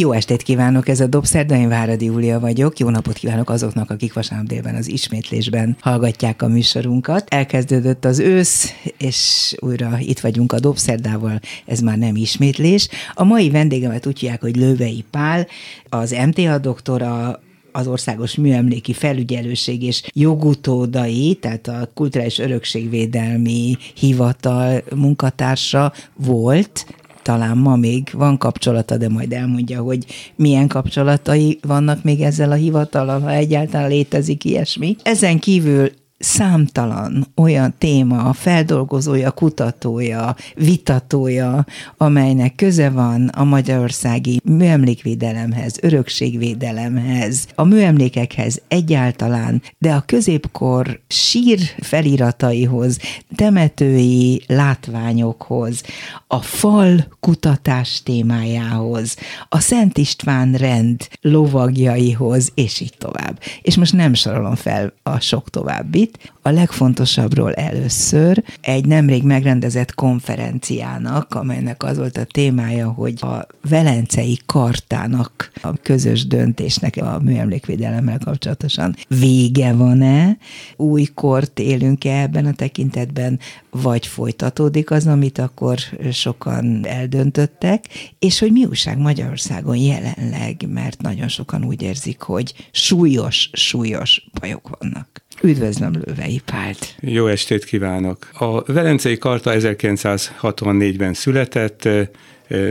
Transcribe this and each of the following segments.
Jó estét kívánok, ez a Dobszerda, én Váradi Júlia vagyok. Jó napot kívánok azoknak, akik vasárnap délben az ismétlésben hallgatják a műsorunkat. Elkezdődött az ősz, és újra itt vagyunk a Dobszerdával, ez már nem ismétlés. A mai vendégemet úgy hívják, hogy Lővei Pál, az MTA doktora, az Országos Műemléki Felügyelőség és jogutódai, tehát a Kulturális Örökségvédelmi Hivatal munkatársa volt, talán ma még van kapcsolata, de majd elmondja, hogy milyen kapcsolatai vannak még ezzel a hivatalal, ha egyáltalán létezik ilyesmi. Ezen kívül számtalan olyan téma, feldolgozója, kutatója, vitatója, amelynek köze van a magyarországi műemlékvédelemhez, örökségvédelemhez, a műemlékekhez egyáltalán, de a középkor sír felirataihoz, temetői látványokhoz, a fal kutatás témájához, a Szent István rend lovagjaihoz, és így tovább. És most nem sorolom fel a sok további, itt. A legfontosabbról először egy nemrég megrendezett konferenciának, amelynek az volt a témája, hogy a Velencei Kartának, a közös döntésnek a műemlékvédelemmel kapcsolatosan vége van-e, új kort élünk-e ebben a tekintetben, vagy folytatódik az, amit akkor sokan eldöntöttek, és hogy mi újság Magyarországon jelenleg, mert nagyon sokan úgy érzik, hogy súlyos, súlyos bajok vannak. Üdvözlöm Lővei Pált! Jó estét kívánok! A Velencei Karta 1964-ben született,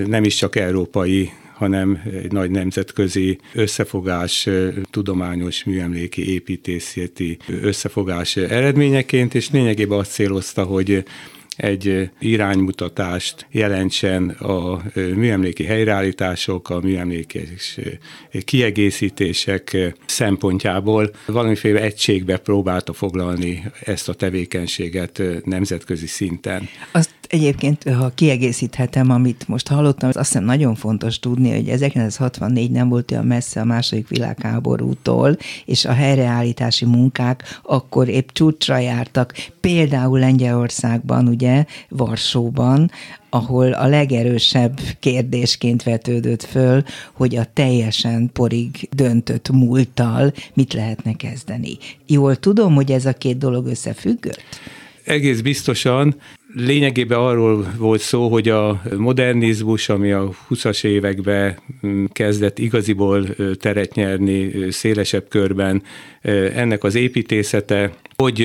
nem is csak európai hanem egy nagy nemzetközi összefogás, tudományos, műemléki, építészeti összefogás eredményeként, és lényegében azt célozta, hogy egy iránymutatást jelentsen a műemléki helyreállítások, a műemlékes kiegészítések szempontjából. Valamiféle egységbe próbálta foglalni ezt a tevékenységet nemzetközi szinten. Azt Egyébként, ha kiegészíthetem, amit most hallottam, azt hiszem nagyon fontos tudni, hogy 1964 nem volt olyan messze a második világháborútól, és a helyreállítási munkák akkor épp csúcsra jártak, például Lengyelországban, ugye, Varsóban, ahol a legerősebb kérdésként vetődött föl, hogy a teljesen porig döntött múlttal mit lehetne kezdeni. Jól tudom, hogy ez a két dolog összefüggött? Egész biztosan lényegében arról volt szó, hogy a modernizmus, ami a 20-as években mm, kezdett igaziból teret nyerni szélesebb körben, ennek az építészete, hogy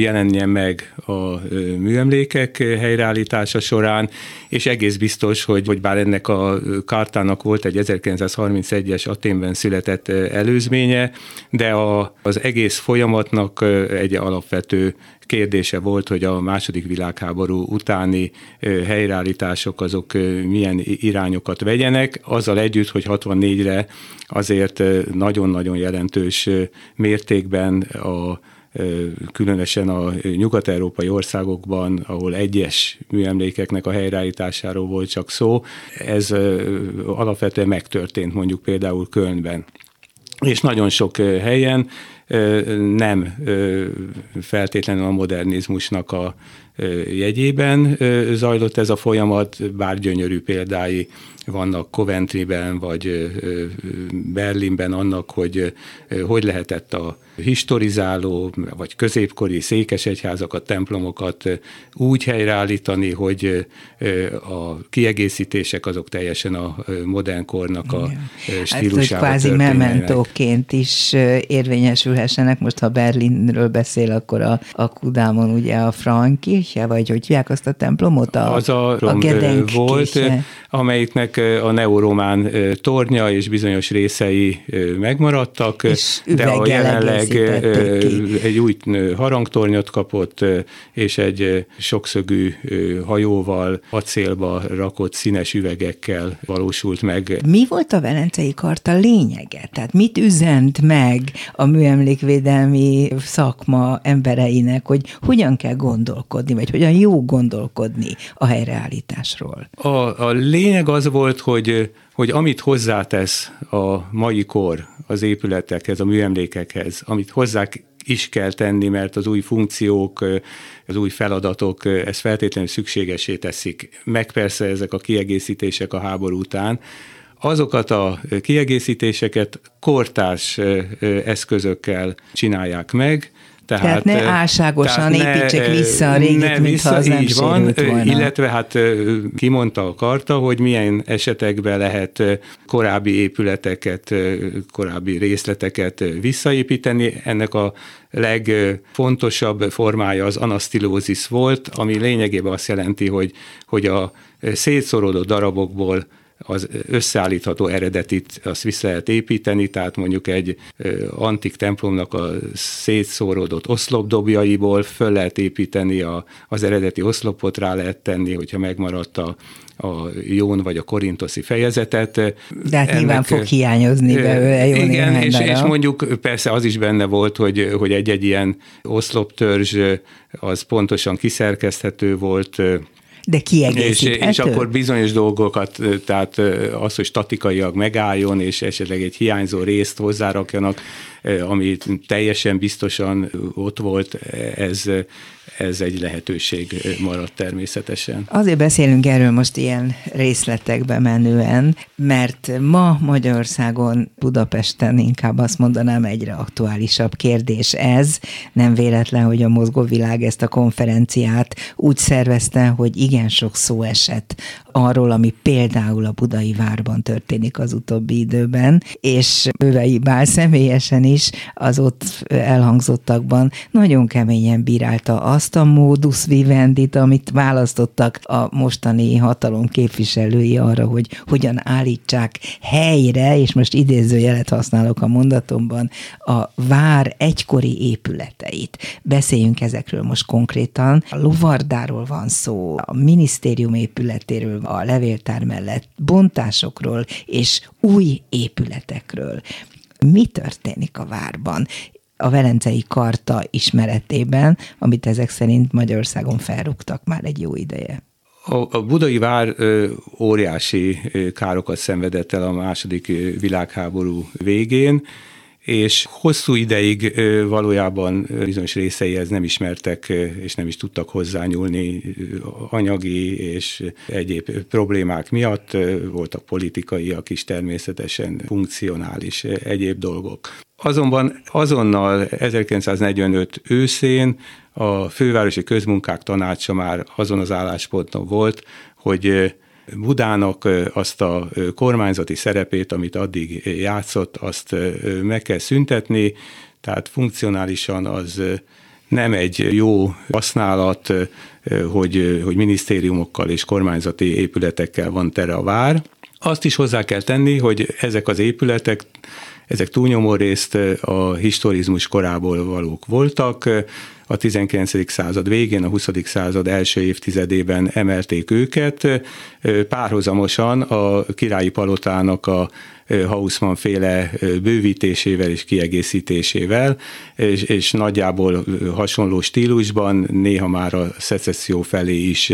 jelenjen meg a műemlékek helyreállítása során, és egész biztos, hogy, hogy bár ennek a kártának volt egy 1931-es Aténben született előzménye, de a, az egész folyamatnak egy alapvető kérdése volt, hogy a második világháború utáni helyreállítások azok milyen irányokat vegyenek, azzal együtt, hogy 64-re azért nagyon-nagyon jelentős mértékben a különösen a nyugat-európai országokban, ahol egyes műemlékeknek a helyreállításáról volt csak szó, ez alapvetően megtörtént mondjuk például Kölnben. És nagyon sok helyen nem feltétlenül a modernizmusnak a jegyében zajlott ez a folyamat, bár gyönyörű példái vannak Coventryben vagy Berlinben annak, hogy hogy lehetett a historizáló vagy középkori székesegyházakat, templomokat úgy helyreállítani, hogy a kiegészítések azok teljesen a modern kornak a stílusába hát, kvázi mementóként is érvényesülhessenek. Most, ha Berlinről beszél, akkor a, a Kudámon ugye a Frankirche, vagy hogy hívják azt a templomot? A, az a, a volt, amelyiknek a neuromán tornya és bizonyos részei megmaradtak, és de a jelenleg egy új harangtornyot kapott, és egy sokszögű hajóval, acélba rakott színes üvegekkel valósult meg. Mi volt a Velencei Karta lényege? Tehát mit üzent meg a műemlékvédelmi szakma embereinek, hogy hogyan kell gondolkodni, vagy hogyan jó gondolkodni a helyreállításról? A, a lényeg az volt, hogy, hogy amit hozzátesz a mai kor az épületekhez, a műemlékekhez, amit hozzá is kell tenni, mert az új funkciók, az új feladatok ezt feltétlenül szükségesé teszik. Meg persze ezek a kiegészítések a háború után, azokat a kiegészítéseket kortárs eszközökkel csinálják meg, tehát, tehát ne álságosan tehát építsék ne, vissza a régit, ne mintha az nem így van, volna. Illetve hát kimondta a karta, hogy milyen esetekben lehet korábbi épületeket, korábbi részleteket visszaépíteni. Ennek a legfontosabb formája az anasztilózis volt, ami lényegében azt jelenti, hogy, hogy a szétszorodott darabokból az összeállítható eredetit azt vissza lehet építeni, tehát mondjuk egy antik templomnak a szétszóródott oszlopdobjaiból föl lehet építeni a, az eredeti oszlopot, rá lehet tenni, hogyha megmaradt a, a Jón vagy a Korintoszi fejezetet. De hát Ennek, nyilván fog hiányozni belőle Igen, és, és mondjuk persze az is benne volt, hogy, hogy egy-egy ilyen oszloptörzs az pontosan kiszerkezthető volt, de kiegészíthető. És, és akkor bizonyos dolgokat, tehát az, hogy statikaiak megálljon, és esetleg egy hiányzó részt hozzárakjanak, ami teljesen biztosan ott volt, ez, ez egy lehetőség maradt természetesen. Azért beszélünk erről most ilyen részletekbe menően, mert ma Magyarországon, Budapesten inkább azt mondanám egyre aktuálisabb kérdés ez. Nem véletlen, hogy a mozgóvilág ezt a konferenciát úgy szervezte, hogy igen sok szó esett arról, ami például a Budai Várban történik az utóbbi időben, és Bővei Bál személyesen is az ott elhangzottakban nagyon keményen bírálta azt a modus vivendit, amit választottak a mostani hatalom képviselői arra, hogy hogyan állítsák helyre, és most idézőjelet használok a mondatomban, a vár egykori épületeit. Beszéljünk ezekről most konkrétan. A Lovardáról van szó, a minisztérium épületéről, a levéltár mellett bontásokról és új épületekről. Mi történik a várban? A Velencei Karta ismeretében, amit ezek szerint Magyarországon felrúgtak már egy jó ideje. A, budai vár óriási károkat szenvedett el a második világháború végén, és hosszú ideig valójában bizonyos részeihez nem ismertek, és nem is tudtak hozzányúlni anyagi és egyéb problémák miatt. Voltak politikaiak is természetesen, funkcionális egyéb dolgok. Azonban azonnal 1945 őszén a Fővárosi Közmunkák Tanácsa már azon az állásponton volt, hogy Budának azt a kormányzati szerepét, amit addig játszott, azt meg kell szüntetni, tehát funkcionálisan az nem egy jó használat, hogy, hogy minisztériumokkal és kormányzati épületekkel van tere a vár. Azt is hozzá kell tenni, hogy ezek az épületek, ezek túlnyomó részt a historizmus korából valók voltak, a 19. század végén, a 20. század első évtizedében emelték őket, párhuzamosan a királyi palotának a Hausmann féle bővítésével és kiegészítésével, és, és nagyjából hasonló stílusban, néha már a szecesszió felé is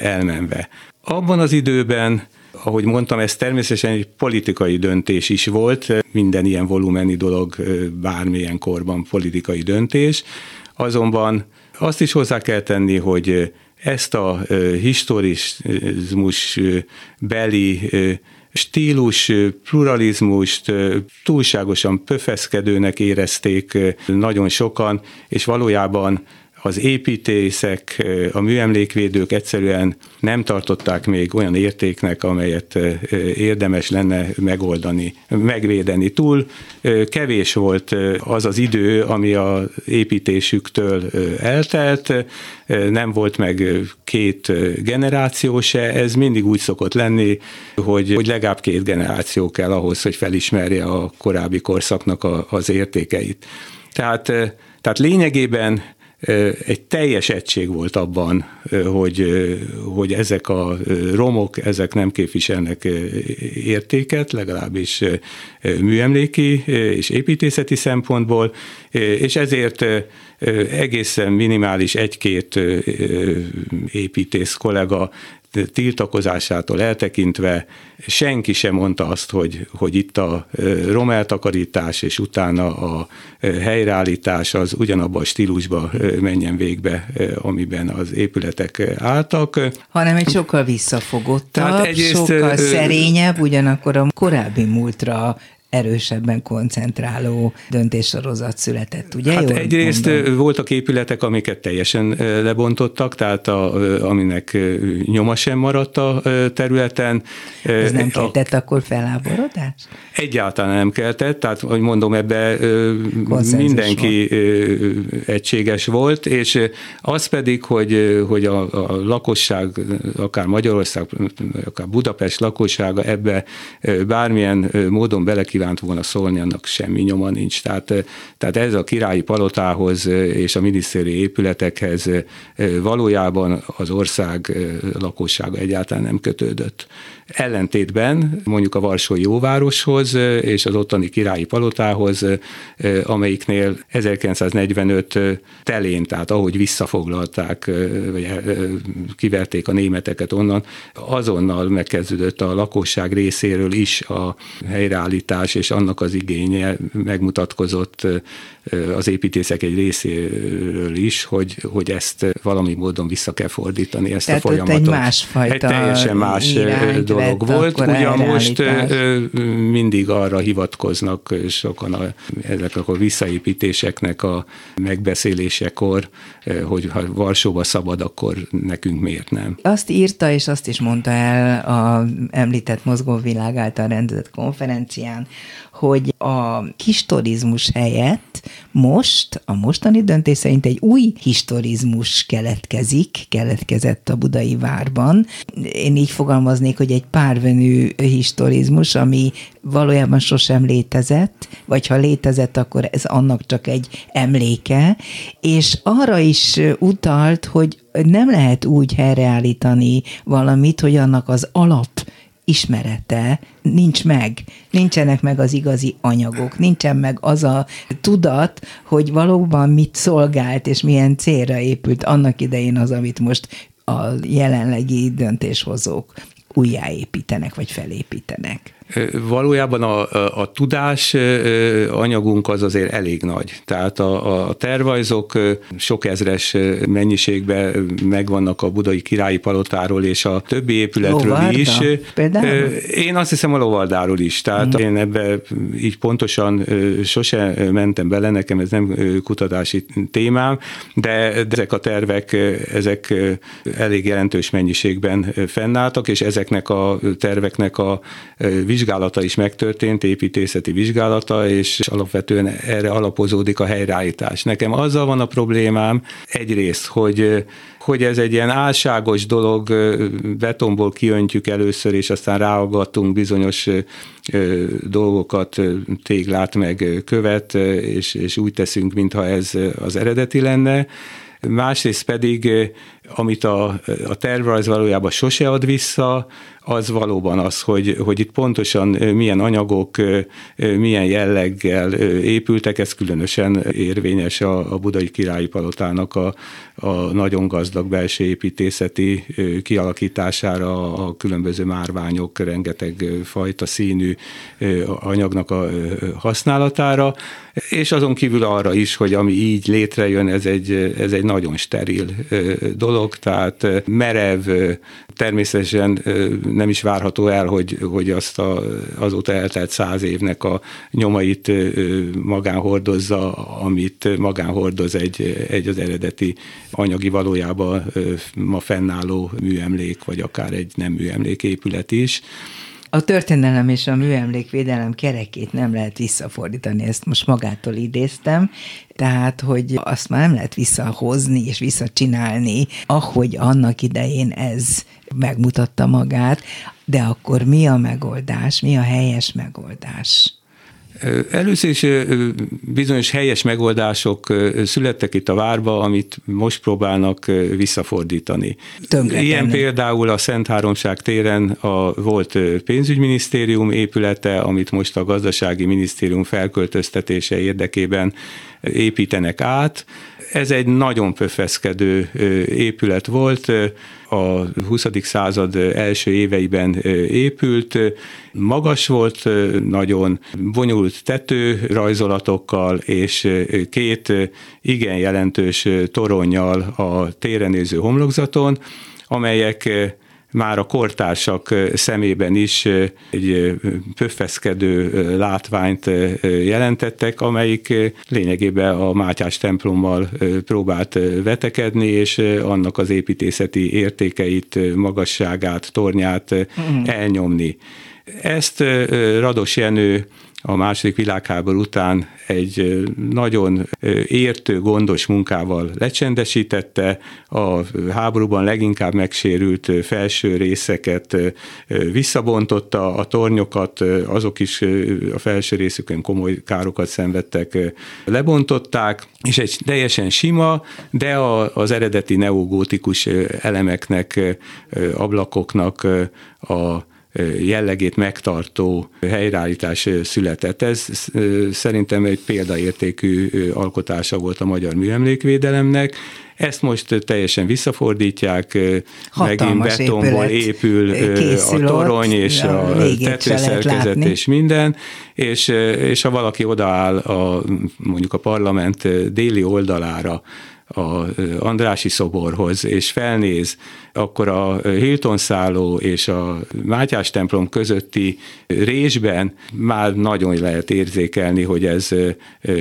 elmenve. Abban az időben ahogy mondtam, ez természetesen egy politikai döntés is volt, minden ilyen volumeni dolog bármilyen korban politikai döntés, Azonban azt is hozzá kell tenni, hogy ezt a historizmus beli stílus, pluralizmust túlságosan pöfeszkedőnek érezték nagyon sokan, és valójában az építészek, a műemlékvédők egyszerűen nem tartották még olyan értéknek, amelyet érdemes lenne megoldani, megvédeni. Túl kevés volt az az idő, ami a építésüktől eltelt, nem volt meg két generáció se, ez mindig úgy szokott lenni, hogy, hogy legalább két generáció kell ahhoz, hogy felismerje a korábbi korszaknak a, az értékeit. Tehát, tehát lényegében egy teljes egység volt abban, hogy, hogy ezek a romok, ezek nem képviselnek értéket, legalábbis műemléki és építészeti szempontból, és ezért egészen minimális egy-két építész kollega tiltakozásától eltekintve senki sem mondta azt, hogy, hogy itt a romeltakarítás és utána a helyreállítás az ugyanabban a stílusba menjen végbe, amiben az épületek álltak. Hanem egy sokkal visszafogottabb, Tehát egyrészt, sokkal szerényebb, ugyanakkor a korábbi múltra erősebben koncentráló döntéssorozat született, ugye? Hát Jól egyrészt mondom? voltak épületek, amiket teljesen lebontottak, tehát a, aminek nyoma sem maradt a területen. Ez nem keltett a, akkor feláborodást? Egyáltalán nem keltett, tehát, hogy mondom, ebbe mindenki volt. egységes volt, és az pedig, hogy, hogy a, a lakosság, akár Magyarország, akár Budapest lakossága ebbe bármilyen módon belekívánta kívánt volna szólni, annak semmi nyoma nincs. Tehát, tehát ez a királyi palotához és a minisztéri épületekhez valójában az ország lakossága egyáltalán nem kötődött. Ellentétben mondjuk a Varsói Jóvároshoz és az ottani királyi palotához, amelyiknél 1945 telén, tehát ahogy visszafoglalták, vagy kiverték a németeket onnan, azonnal megkezdődött a lakosság részéről is a helyreállítás, és annak az igénye megmutatkozott az építészek egy részéről is, hogy, hogy ezt valami módon vissza kell fordítani, ezt Tehát a folyamatot. egy másfajta egy teljesen más dolog volt. Ugye most mindig arra hivatkoznak sokan a, ezek a visszaépítéseknek a megbeszélésekor, hogy ha Varsóba szabad, akkor nekünk miért nem. Azt írta, és azt is mondta el a említett mozgóvilág által rendezett konferencián, hogy a historizmus helyett most, a mostani döntés szerint egy új historizmus keletkezik, keletkezett a budai várban. Én így fogalmaznék, hogy egy párvenű historizmus, ami valójában sosem létezett, vagy ha létezett, akkor ez annak csak egy emléke, és arra is utalt, hogy nem lehet úgy helyreállítani valamit, hogy annak az alap ismerete nincs meg, nincsenek meg az igazi anyagok, nincsen meg az a tudat, hogy valóban mit szolgált és milyen célra épült annak idején az, amit most a jelenlegi döntéshozók újjáépítenek vagy felépítenek. Valójában a, a, a tudás anyagunk az azért elég nagy. Tehát a, a tervajzok sok ezres mennyiségben megvannak a budai királyi palotáról és a többi épületről Lovarda, is. Például? Én azt hiszem a Lovardáról is. Tehát hmm. én ebbe így pontosan sose mentem bele, nekem ez nem kutatási témám, de, de ezek a tervek, ezek elég jelentős mennyiségben fennálltak, és ezeknek a terveknek a vizsgálata is megtörtént, építészeti vizsgálata, és alapvetően erre alapozódik a helyreállítás. Nekem azzal van a problémám egyrészt, hogy hogy ez egy ilyen álságos dolog, betonból kiöntjük először, és aztán ráagatunk bizonyos dolgokat, téglát meg követ, és, és úgy teszünk, mintha ez az eredeti lenne. Másrészt pedig, amit a, a tervrajz valójában sose ad vissza, az valóban az, hogy, hogy itt pontosan milyen anyagok, milyen jelleggel épültek, ez különösen érvényes a, a budai királyi palotának a, a nagyon gazdag belső építészeti kialakítására, a különböző márványok, rengeteg fajta színű anyagnak a használatára, és azon kívül arra is, hogy ami így létrejön, ez egy, ez egy nagyon steril dolog, tehát merev, természetesen nem is várható el, hogy, hogy azt a, azóta eltelt száz évnek a nyomait magán hordozza, amit magán hordoz egy, egy az eredeti anyagi valójában ma fennálló műemlék, vagy akár egy nem műemlék épület is. A történelem és a műemlékvédelem kerekét nem lehet visszafordítani, ezt most magától idéztem, tehát, hogy azt már nem lehet visszahozni és visszacsinálni, ahogy annak idején ez megmutatta magát, de akkor mi a megoldás, mi a helyes megoldás? Először is bizonyos helyes megoldások születtek itt a várba, amit most próbálnak visszafordítani. Tönkretenni. Ilyen például a Szent Háromság téren a volt pénzügyminisztérium épülete, amit most a gazdasági minisztérium felköltöztetése érdekében építenek át. Ez egy nagyon pöfeszkedő épület volt, a 20. század első éveiben épült, magas volt, nagyon bonyolult tető rajzolatokkal, és két igen jelentős toronnyal a téren néző homlokzaton, amelyek már a kortársak szemében is egy pöffeszkedő látványt jelentettek, amelyik lényegében a Mátyás templommal próbált vetekedni, és annak az építészeti értékeit, magasságát, tornyát elnyomni. Ezt Rados Jenő a második világháború után egy nagyon értő, gondos munkával lecsendesítette, a háborúban leginkább megsérült felső részeket visszabontotta, a tornyokat, azok is a felső részükön komoly károkat szenvedtek, lebontották, és egy teljesen sima, de az eredeti neogótikus elemeknek, ablakoknak a jellegét megtartó helyreállítás született. Ez szerintem egy példaértékű alkotása volt a magyar műemlékvédelemnek. Ezt most teljesen visszafordítják, Hatalmas megint betonból épül a torony és a, a tetőszerkezet és minden, és, és ha valaki odaáll a, mondjuk a parlament déli oldalára, a Andrási szoborhoz, és felnéz, akkor a Hilton szálló és a Mátyás templom közötti résben már nagyon lehet érzékelni, hogy ez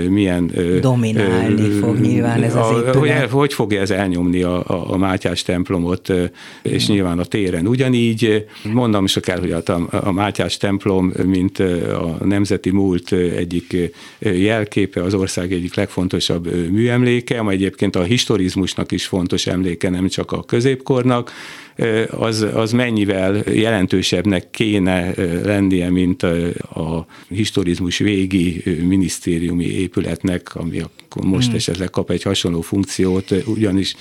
milyen... Dominálni fog nyilván ez az épület. Hogy, hogy fogja ez elnyomni a, a, a Mátyás templomot, és hmm. nyilván a téren. Ugyanígy mondom is kell, hogy a, a Mátyás templom, mint a nemzeti múlt egyik jelképe, az ország egyik legfontosabb műemléke, amely egyébként a historizmusnak is fontos emléke, nem csak a középkornak, az, az mennyivel jelentősebbnek kéne lennie, mint a historizmus végi minisztériumi épületnek, ami akkor most hmm. esetleg kap egy hasonló funkciót, ugyanis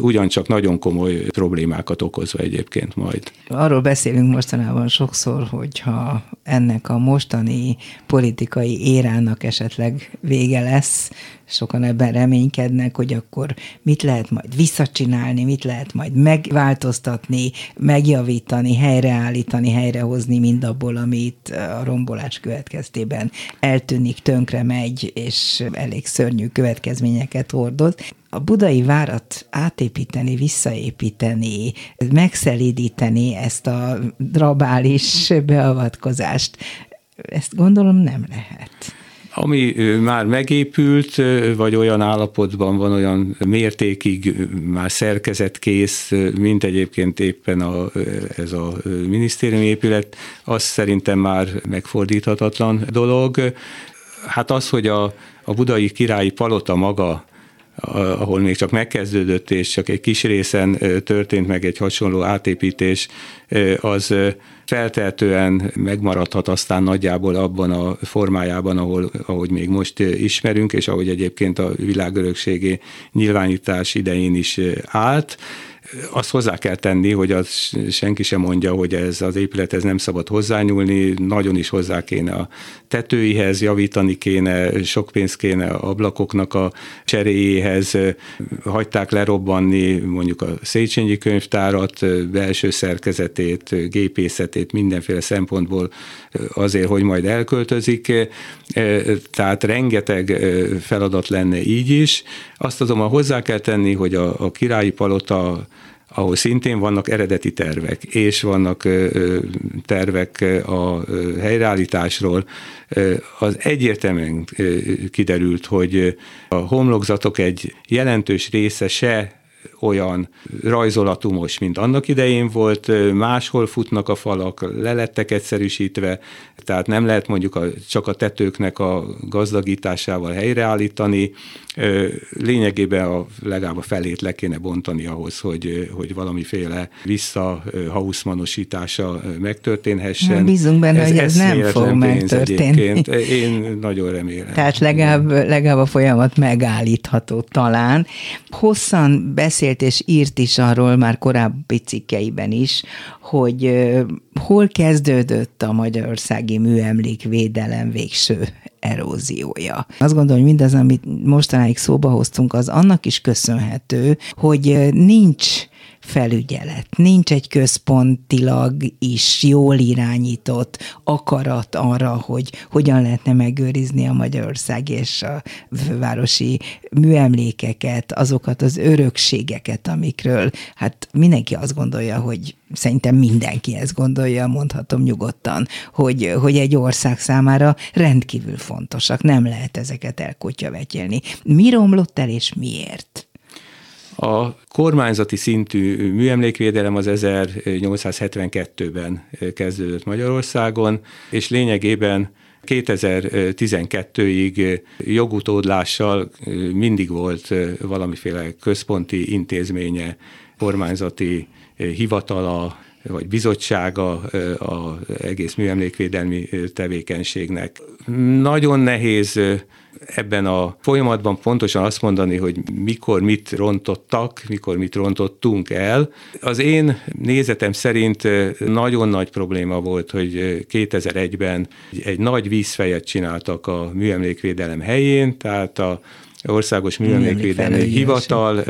ugyancsak nagyon komoly problémákat okozva egyébként majd. Arról beszélünk mostanában sokszor, hogyha ennek a mostani politikai érának esetleg vége lesz, sokan ebben reménykednek, hogy akkor mit lehet majd visszacsinálni, mit lehet majd megváltoztatni, megjavítani, helyreállítani, helyrehozni mindabból, amit a rombolás következtében eltűnik, tönkre megy, és elég szörnyű következményeket hordoz a budai várat átépíteni, visszaépíteni, megszelídíteni ezt a drabális beavatkozást, ezt gondolom nem lehet. Ami már megépült, vagy olyan állapotban van, olyan mértékig már szerkezetkész, mint egyébként éppen a, ez a minisztériumi épület, az szerintem már megfordíthatatlan dolog. Hát az, hogy a, a budai királyi palota maga ahol még csak megkezdődött, és csak egy kis részen történt meg egy hasonló átépítés, az feltehetően megmaradhat aztán nagyjából abban a formájában, ahol, ahogy még most ismerünk, és ahogy egyébként a világörökségi nyilvánítás idején is állt azt hozzá kell tenni, hogy az senki sem mondja, hogy ez az épülethez nem szabad hozzányúlni, nagyon is hozzá kéne a tetőihez, javítani kéne, sok pénz kéne ablakoknak a cseréjéhez, hagyták lerobbanni mondjuk a Széchenyi könyvtárat, belső szerkezetét, gépészetét mindenféle szempontból azért, hogy majd elköltözik, tehát rengeteg feladat lenne így is. Azt azonban hozzá kell tenni, hogy a, a királyi palota ahol szintén vannak eredeti tervek, és vannak tervek a helyreállításról, az egyértelműen kiderült, hogy a homlokzatok egy jelentős része se olyan rajzolatumos, mint annak idején volt, máshol futnak a falak, le lettek egyszerűsítve, tehát nem lehet mondjuk a, csak a tetőknek a gazdagításával helyreállítani, lényegében a, legalább a felét le kéne bontani ahhoz, hogy, hogy valamiféle visszahauszmanosítása megtörténhessen. Na, bízunk benne, ez, hogy ez nem fog megtörténni. Én nagyon remélem. Tehát legalább, legalább a folyamat megállítható talán. Hosszan beszélt és írt is arról már korábbi cikkeiben is, hogy hol kezdődött a magyarországi műemlékvédelem végső eróziója. Azt gondolom, hogy mindaz, amit mostanáig szóba hoztunk, az annak is köszönhető, hogy nincs felügyelet. Nincs egy központilag is jól irányított akarat arra, hogy hogyan lehetne megőrizni a Magyarország és a városi műemlékeket, azokat az örökségeket, amikről hát mindenki azt gondolja, hogy szerintem mindenki ezt gondolja, mondhatom nyugodtan, hogy, hogy egy ország számára rendkívül fontosak, nem lehet ezeket elkutyavetjelni. Mi romlott el és miért? A kormányzati szintű műemlékvédelem az 1872-ben kezdődött Magyarországon, és lényegében 2012-ig jogutódlással mindig volt valamiféle központi intézménye, kormányzati hivatala, vagy bizottsága az egész műemlékvédelmi tevékenységnek. Nagyon nehéz ebben a folyamatban pontosan azt mondani, hogy mikor mit rontottak, mikor mit rontottunk el. Az én nézetem szerint nagyon nagy probléma volt, hogy 2001-ben egy nagy vízfejet csináltak a műemlékvédelem helyén, tehát a Országos Műemlékvédelmi Hivatal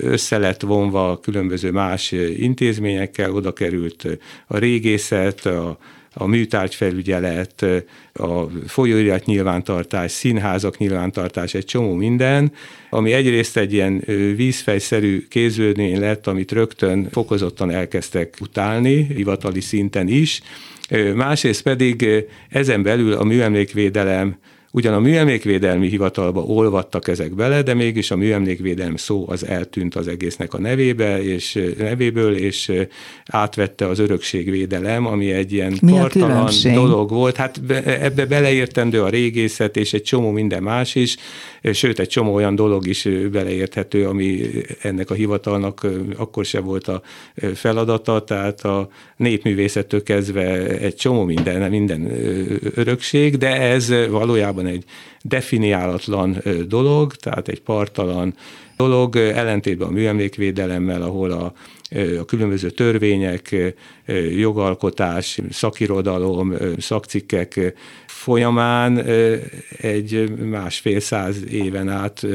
össze lett vonva különböző más intézményekkel, oda került a régészet, a a műtárgyfelügyelet, a folyóirat nyilvántartás, színházak nyilvántartás, egy csomó minden, ami egyrészt egy ilyen vízfejszerű kéződmény lett, amit rögtön fokozottan elkezdtek utálni, hivatali szinten is, másrészt pedig ezen belül a műemlékvédelem Ugyan a műemlékvédelmi hivatalba olvadtak ezek bele, de mégis a műemlékvédelem szó az eltűnt az egésznek a nevébe, és nevéből, és átvette az örökségvédelem, ami egy ilyen Mi partalan dolog volt. Hát ebbe beleértendő a régészet, és egy csomó minden más is, sőt, egy csomó olyan dolog is beleérthető, ami ennek a hivatalnak akkor se volt a feladata, tehát a népművészettől kezdve egy csomó minden, minden örökség, de ez valójában egy definiálatlan dolog, tehát egy partalan dolog, ellentétben a műemlékvédelemmel, ahol a, a különböző törvények, jogalkotás, szakirodalom, szakcikkek folyamán egy másfél száz éven át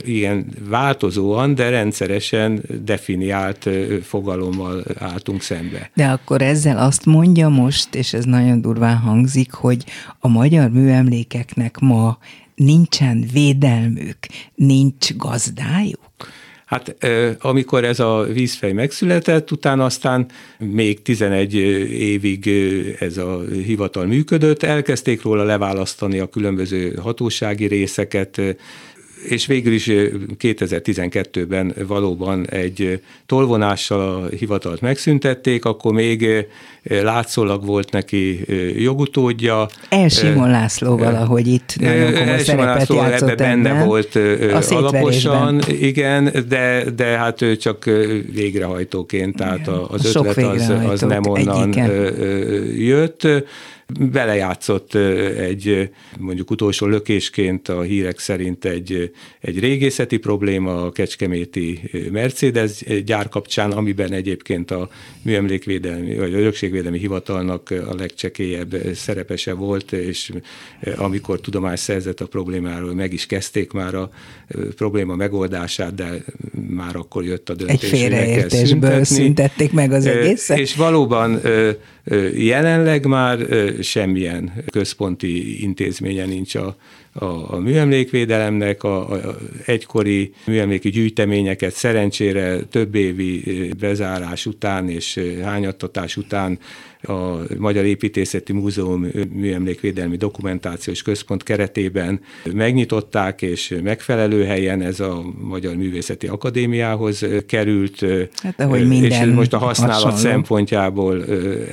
ilyen változóan, de rendszeresen definiált fogalommal álltunk szembe. De akkor ezzel azt mondja most, és ez nagyon durván hangzik, hogy a magyar műemlékeknek ma nincsen védelmük, nincs gazdájuk? Hát amikor ez a vízfej megszületett, utána aztán még 11 évig ez a hivatal működött, elkezdték róla leválasztani a különböző hatósági részeket, és végül is 2012-ben valóban egy tolvonással a hivatalt megszüntették, akkor még látszólag volt neki jogutódja. Elsimon László valahogy itt nagyon komoly Elsimon László játszott ebbe benne volt alaposan, igen, de, de hát ő csak végrehajtóként, tehát az ötlet az, az nem onnan egyiken. jött belejátszott egy mondjuk utolsó lökésként a hírek szerint egy, egy régészeti probléma a Kecskeméti Mercedes gyár kapcsán, amiben egyébként a műemlékvédelmi vagy örökségvédelmi hivatalnak a legcsekélyebb szerepese volt, és amikor tudomást szerzett a problémáról, meg is kezdték már a probléma megoldását, de már akkor jött a döntés. Egy félreértésből szüntették meg az egészet. És valóban jelenleg már semmilyen központi intézménye nincs a, a, a műemlékvédelemnek, a, a egykori műemléki gyűjteményeket szerencsére több évi bezárás után és hányattatás után a Magyar Építészeti Múzeum Műemlékvédelmi Dokumentációs Központ keretében megnyitották, és megfelelő helyen ez a Magyar Művészeti Akadémiához került. Hát ahogy minden és most a használat hasonló. szempontjából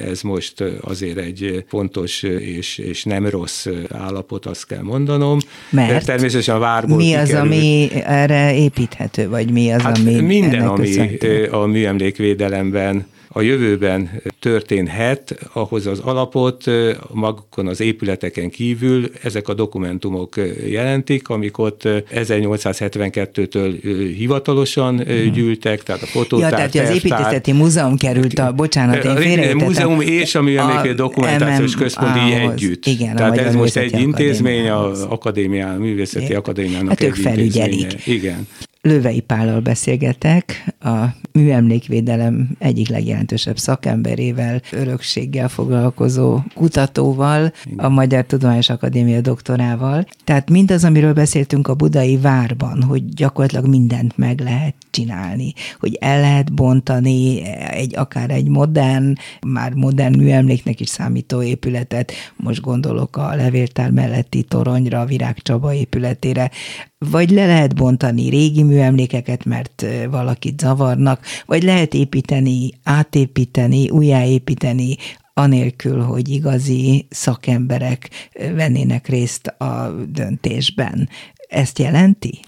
ez most azért egy fontos és, és nem rossz állapot, azt kell mondanom. Mert Természetesen a várból mi az, kikerült. ami erre építhető, vagy mi az, Hát ami minden, ami a műemlékvédelemben a jövőben történhet, ahhoz az alapot magukon az épületeken kívül ezek a dokumentumok jelentik, amik ott 1872-től hivatalosan gyűltek, tehát a fotótár, Ja, tehát az építészeti múzeum került a, bocsánat, én félreértettem. múzeum és a műemlékvédelmi dokumentációs központ így ához. együtt. Igen, Tehát ez most egy intézmény, Akadémiához. a akadémiá, a művészeti akadémiának Hát egy felügyelik. Igen. Lövei Pállal beszélgetek, a műemlékvédelem egyik legjelentősebb szakemberével, örökséggel foglalkozó kutatóval, a Magyar Tudományos Akadémia doktorával. Tehát mindaz, amiről beszéltünk a budai várban, hogy gyakorlatilag mindent meg lehet csinálni, hogy el lehet bontani egy akár egy modern, már modern műemléknek is számító épületet, most gondolok a levéltár melletti toronyra, a Virág Csaba épületére, vagy le lehet bontani régi műemlékeket, mert valakit zavarnak, vagy lehet építeni, átépíteni, újjáépíteni, anélkül, hogy igazi szakemberek vennének részt a döntésben. Ezt jelenti?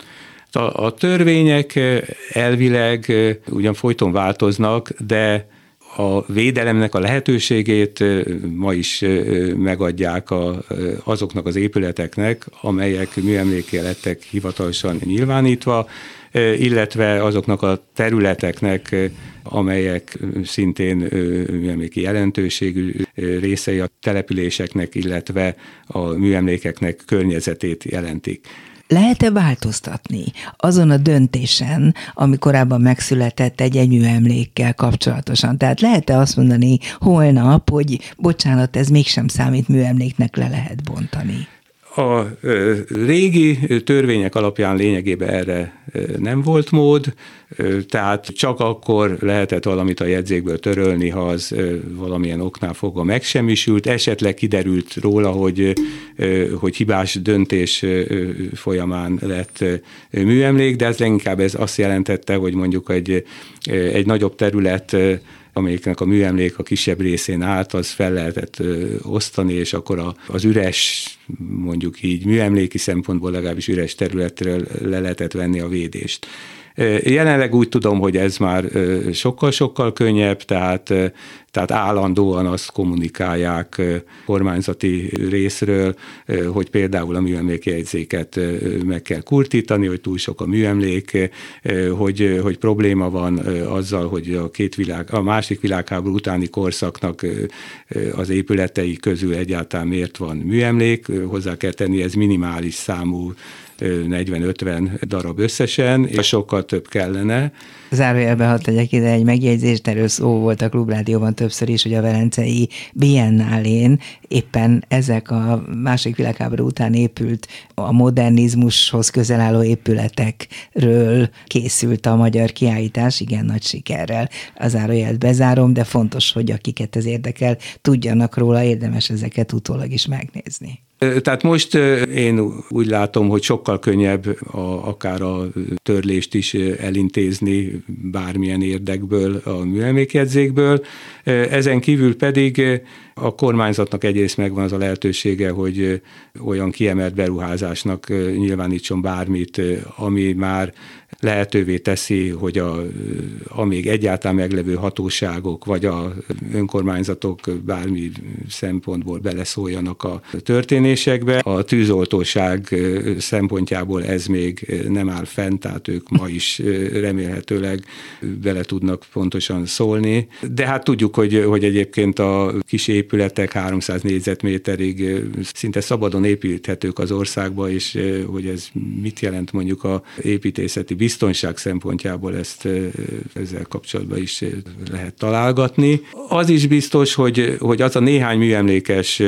A, a törvények elvileg ugyan folyton változnak, de a védelemnek a lehetőségét ma is megadják a, azoknak az épületeknek, amelyek műemléké lettek hivatalosan nyilvánítva, illetve azoknak a területeknek, amelyek szintén műemléki jelentőségű részei a településeknek, illetve a műemlékeknek környezetét jelentik. Lehet-e változtatni azon a döntésen, ami korábban megszületett egy műemlékkel kapcsolatosan? Tehát lehet-e azt mondani holnap, hogy bocsánat, ez mégsem számít műemléknek, le lehet bontani? A régi törvények alapján lényegében erre nem volt mód, tehát csak akkor lehetett valamit a jegyzékből törölni, ha az valamilyen oknál fogva megsemmisült, esetleg kiderült róla, hogy, hogy hibás döntés folyamán lett műemlék, de ez leginkább ez azt jelentette, hogy mondjuk egy, egy nagyobb terület amelyiknek a műemlék a kisebb részén állt, az fel lehetett osztani, és akkor a, az üres, mondjuk így műemléki szempontból legalábbis üres területről le lehetett venni a védést. Jelenleg úgy tudom, hogy ez már sokkal-sokkal könnyebb, tehát, tehát állandóan azt kommunikálják kormányzati részről, hogy például a műemlékjegyzéket meg kell kurtítani, hogy túl sok a műemlék, hogy, hogy probléma van azzal, hogy a két világ, a másik világháború utáni korszaknak az épületei közül egyáltalán miért van műemlék, hozzá kell tenni, ez minimális számú 40-50 darab összesen, és sokkal több kellene. Zárójelbe hadd tegyek ide egy megjegyzést, erről szó volt a Klubrádióban többször is, hogy a Velencei Biennálén éppen ezek a másik világháború után épült a modernizmushoz közel álló épületekről készült a magyar kiállítás, igen nagy sikerrel. A zárójelet bezárom, de fontos, hogy akiket ez érdekel, tudjanak róla, érdemes ezeket utólag is megnézni. Tehát most én úgy látom, hogy sokkal könnyebb a, akár a törlést is elintézni bármilyen érdekből, a műemlékjegyzékből. Ezen kívül pedig a kormányzatnak egyrészt megvan az a lehetősége, hogy olyan kiemelt beruházásnak nyilvánítson bármit, ami már lehetővé teszi, hogy a, a még egyáltalán meglevő hatóságok vagy a önkormányzatok bármi szempontból beleszóljanak a történésekbe. A tűzoltóság szempontjából ez még nem áll fent, tehát ők ma is remélhetőleg bele tudnak pontosan szólni. De hát tudjuk, hogy, hogy egyébként a kis épületek 300 négyzetméterig szinte szabadon építhetők az országba, és hogy ez mit jelent mondjuk a építészeti biztonság szempontjából, ezt ezzel kapcsolatban is lehet találgatni. Az is biztos, hogy, hogy az a néhány műemlékes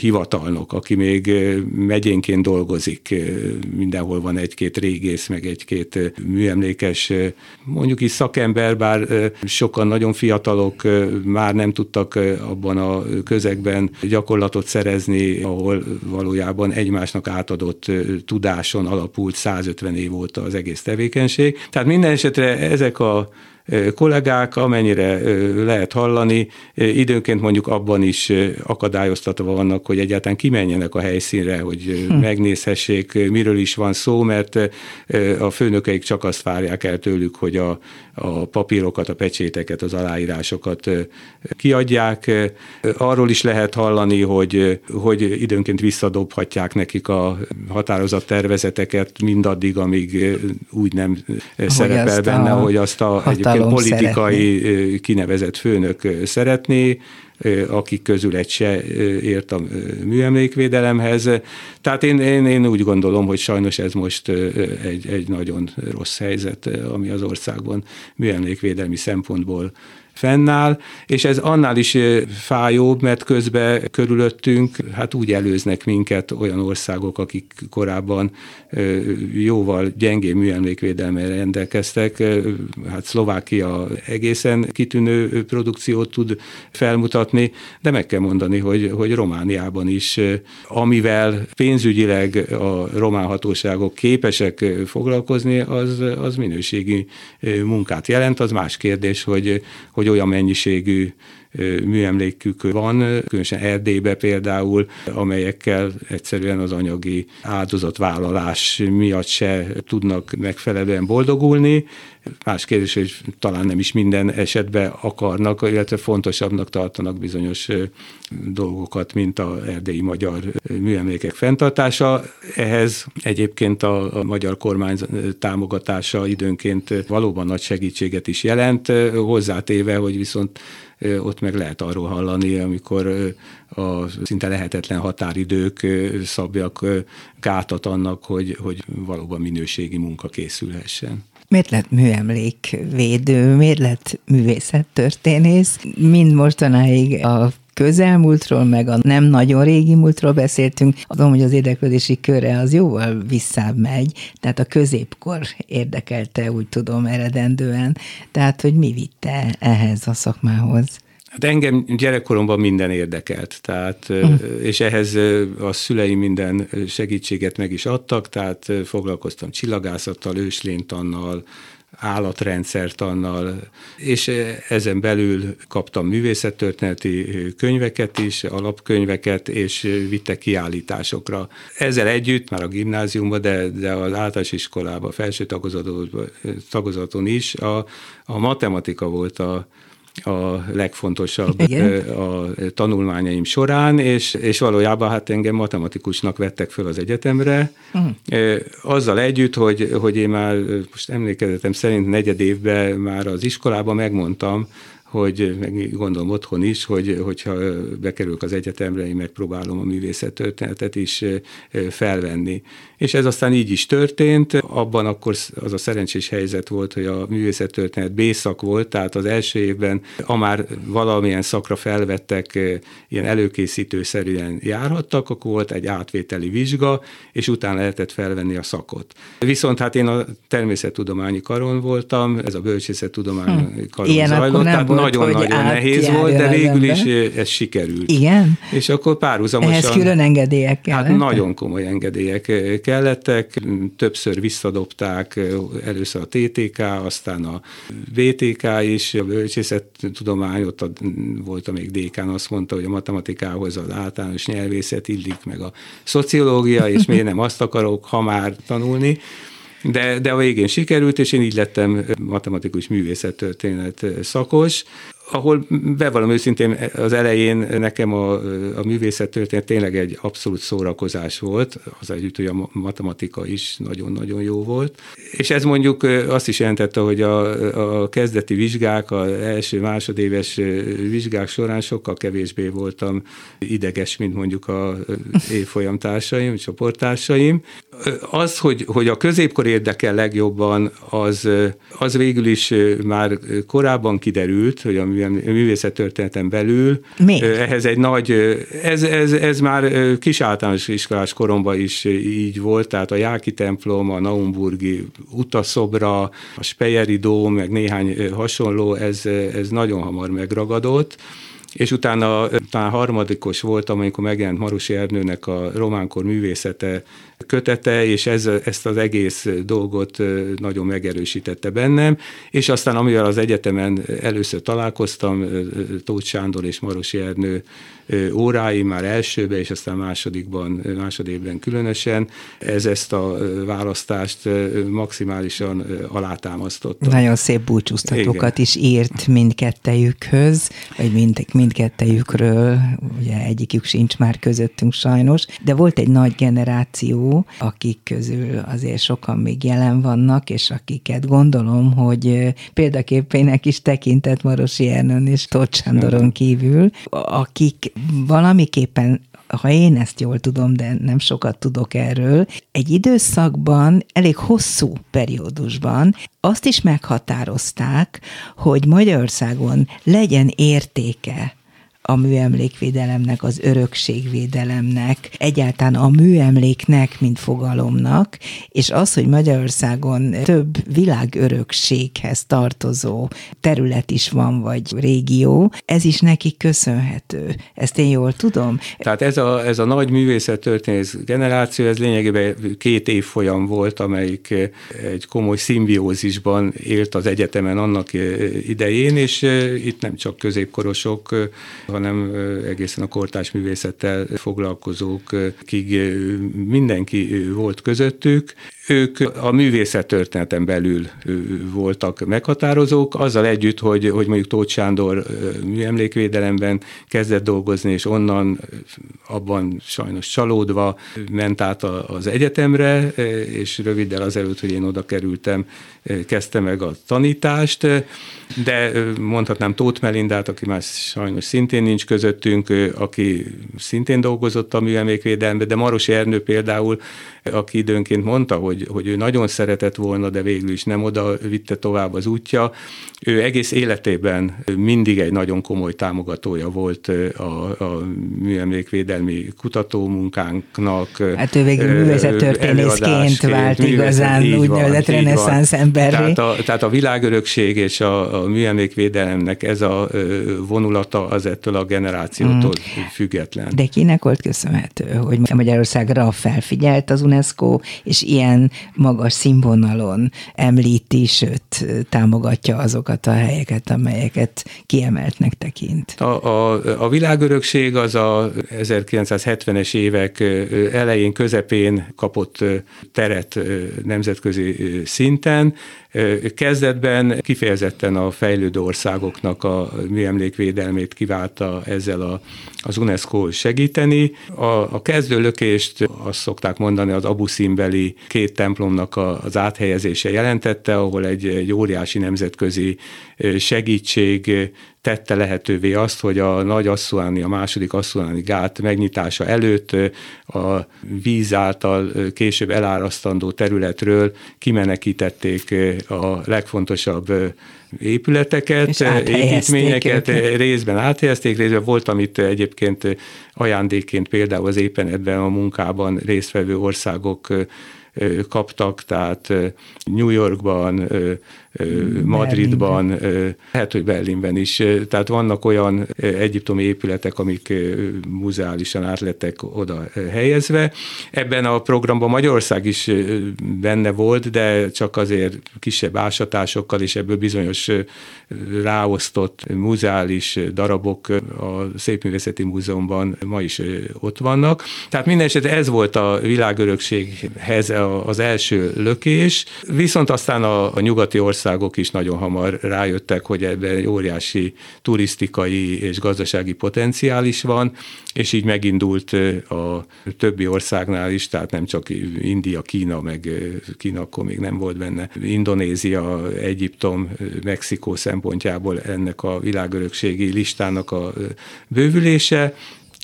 hivatalnok, aki még megyénként dolgozik, mindenhol van egy-két régész, meg egy-két műemlékes, mondjuk is szakember, bár sokan nagyon fiatalok már nem tudtak abban a közegben gyakorlatot szerezni, ahol valójában egymásnak átadott tudáson alapult 150 év óta az egész tevékenység. Tehát minden esetre ezek a kollégák, amennyire lehet hallani, időnként mondjuk abban is akadályoztatva vannak, hogy egyáltalán kimenjenek a helyszínre, hogy hm. megnézhessék, miről is van szó, mert a főnökeik csak azt várják el tőlük, hogy a, a papírokat, a pecséteket, az aláírásokat kiadják. Arról is lehet hallani, hogy, hogy időnként visszadobhatják nekik a határozat tervezeteket mindaddig, amíg úgy nem hogy szerepel benne, hogy azt a egyébként politikai szeretné. kinevezett főnök szeretné, akik közül egy se ért a műemlékvédelemhez. Tehát én, én, én úgy gondolom, hogy sajnos ez most egy, egy nagyon rossz helyzet, ami az országban műemlékvédelmi szempontból fennáll, és ez annál is fájóbb, mert közben körülöttünk hát úgy előznek minket olyan országok, akik korábban jóval gyengébb műemlékvédelmel rendelkeztek. Hát Szlovákia egészen kitűnő produkciót tud felmutatni, de meg kell mondani, hogy, hogy Romániában is, amivel pénzügyileg a román hatóságok képesek foglalkozni, az, az minőségi munkát jelent. Az más kérdés, hogy, hogy hogy olyan mennyiségű műemlékük van, különösen Erdélybe például, amelyekkel egyszerűen az anyagi áldozatvállalás miatt se tudnak megfelelően boldogulni. Más kérdés, hogy talán nem is minden esetben akarnak, illetve fontosabbnak tartanak bizonyos dolgokat, mint a erdélyi magyar műemlékek fenntartása. Ehhez egyébként a, a magyar kormány támogatása időnként valóban nagy segítséget is jelent, hozzátéve, hogy viszont ott meg lehet arról hallani, amikor a szinte lehetetlen határidők szabjak gátat annak, hogy, hogy valóban minőségi munka készülhessen. Miért lett műemlékvédő, miért lett művészettörténész? Mind mostanáig a közelmúltról, meg a nem nagyon régi múltról beszéltünk. Tudom, hogy az érdeklődési köre az jóval visszább megy, tehát a középkor érdekelte, úgy tudom, eredendően. Tehát, hogy mi vitte ehhez a szakmához? Hát engem gyerekkoromban minden érdekelt, tehát, mm. és ehhez a szüleim minden segítséget meg is adtak, tehát foglalkoztam csillagászattal, őslénytannal, állatrendszertannal, és ezen belül kaptam művészettörténeti könyveket is, alapkönyveket, és vittek kiállításokra. Ezzel együtt, már a gimnáziumban, de, de az általános iskolában, felső tagozaton is, a, a matematika volt a, a legfontosabb Igen. a tanulmányaim során, és, és valójában hát engem matematikusnak vettek föl az egyetemre, uh-huh. azzal együtt, hogy, hogy én már most emlékezetem szerint negyed évben már az iskolában megmondtam, hogy meg gondolom otthon is, hogy, hogyha bekerülök az egyetemre, én megpróbálom a művészettörténetet is felvenni. És ez aztán így is történt. Abban akkor az a szerencsés helyzet volt, hogy a művészettörténet B-szak volt, tehát az első évben, ha már valamilyen szakra felvettek, ilyen előkészítőszerűen járhattak, akkor volt egy átvételi vizsga, és utána lehetett felvenni a szakot. Viszont hát én a természettudományi karon voltam, ez a bölcsészettudományi hm. karon Ilyen zajlott, tehát nagyon-nagyon nehéz volt, de végül is ez sikerült. Igen? És akkor párhuzamosan... Ehhez külön engedélyek kellett? Hát nagyon komoly engedélyek kellettek, többször visszadobták, először a TTK, aztán a VTK is, a bölcsészettudomány, ott a, volt még dékán, azt mondta, hogy a matematikához az általános nyelvészet illik, meg a szociológia, és miért nem azt akarok, ha már tanulni. De, de a végén sikerült, és én így lettem matematikus művészettörténet szakos. Ahol bevallom őszintén az elején nekem a, a művészet történet tényleg egy abszolút szórakozás volt, az együtt, hogy a matematika is nagyon-nagyon jó volt. És ez mondjuk azt is jelentette, hogy a, a kezdeti vizsgák, az első másodéves vizsgák során sokkal kevésbé voltam ideges, mint mondjuk a évfolyam társaim, csoporttársaim. Az, hogy, hogy a középkor érdekel legjobban, az, az végül is már korábban kiderült, hogy a művészettörténeten belül. Mi? Ehhez egy nagy, ez, ez, ez már kis általános iskolás koromban is így volt, tehát a Jáki templom, a Naumburgi utaszobra, a Speyeri dóm, meg néhány hasonló, ez, ez nagyon hamar megragadott és utána talán harmadikos voltam, amikor megjelent Marosi Ernőnek a románkor művészete kötete, és ez, ezt az egész dolgot nagyon megerősítette bennem, és aztán amivel az egyetemen először találkoztam, Tóth Sándor és Marosi Ernő órái már elsőbe, és aztán másodikban, másodévben különösen, ez ezt a választást maximálisan alátámasztotta. Nagyon szép búcsúztatókat is írt mindkettejükhöz, vagy mind, mindkettejükről, ugye egyikük sincs már közöttünk sajnos, de volt egy nagy generáció, akik közül azért sokan még jelen vannak, és akiket gondolom, hogy példaképének is tekintett Marosi Ernön és Tóth Sándoron kívül, akik valamiképpen ha én ezt jól tudom, de nem sokat tudok erről, egy időszakban, elég hosszú periódusban azt is meghatározták, hogy Magyarországon legyen értéke a műemlékvédelemnek, az örökségvédelemnek, egyáltalán a műemléknek, mint fogalomnak, és az, hogy Magyarországon több világörökséghez tartozó terület is van, vagy régió, ez is neki köszönhető. Ezt én jól tudom? Tehát ez a, ez a nagy művészet történész generáció, ez lényegében két évfolyam volt, amelyik egy komoly szimbiózisban élt az egyetemen annak idején, és itt nem csak középkorosok, hanem egészen a kortás művészettel foglalkozók, kig mindenki volt közöttük. Ők a művészet történeten belül voltak meghatározók, azzal együtt, hogy, hogy mondjuk Tóth Sándor műemlékvédelemben kezdett dolgozni, és onnan abban sajnos csalódva ment át az egyetemre, és röviddel azelőtt, hogy én oda kerültem, kezdte meg a tanítást, de mondhatnám Tóth Melindát, aki már sajnos szintén nincs közöttünk, aki szintén dolgozott a műemlékvédelemben, de Maros Ernő például, aki időnként mondta, hogy, hogy ő nagyon szeretett volna, de végül is nem oda vitte tovább az útja. Ő egész életében mindig egy nagyon komoly támogatója volt a, a műemlékvédelmi kutatómunkánknak. Hát ő végül művészettörténészként vált igazán úgynevezett reneszánsz emberré. Tehát a, tehát a világörökség és a, a műemlékvédelemnek ez a vonulata az ettől a generációtól mm. független. De kinek volt köszönhető, hogy Magyarországra felfigyelt az UNESCO, és ilyen magas színvonalon említi, sőt támogatja azokat a helyeket, amelyeket kiemeltnek tekint. A, a, a világörökség az a 1970-es évek elején, közepén kapott teret nemzetközi szinten, Kezdetben kifejezetten a fejlődő országoknak a műemlékvédelmét kiválta ezzel a, az UNESCO segíteni. A, a kezdőlökést azt szokták mondani az Abu Simbeli két templomnak a, az áthelyezése jelentette, ahol egy, egy óriási nemzetközi segítség tette lehetővé azt, hogy a nagy asszuáni, a második asszuáni gát megnyitása előtt a víz által később elárasztandó területről kimenekítették a legfontosabb épületeket, építményeket őket. részben áthelyezték, részben volt, amit egyébként ajándékként például az éppen ebben a munkában résztvevő országok kaptak, tehát New Yorkban, Madridban, lehet, hogy Berlinben is. Tehát vannak olyan egyiptomi épületek, amik muzeálisan átlettek oda helyezve. Ebben a programban Magyarország is benne volt, de csak azért kisebb ásatásokkal, és ebből bizonyos ráosztott muzeális darabok a Szépművészeti Múzeumban ma is ott vannak. Tehát minden esetre ez volt a világörökséghez az első lökés, viszont aztán a, a nyugati ország országok is nagyon hamar rájöttek, hogy ebben óriási turisztikai és gazdasági potenciál is van, és így megindult a többi országnál is, tehát nem csak India, Kína, meg Kína akkor még nem volt benne, Indonézia, Egyiptom, Mexikó szempontjából ennek a világörökségi listának a bővülése,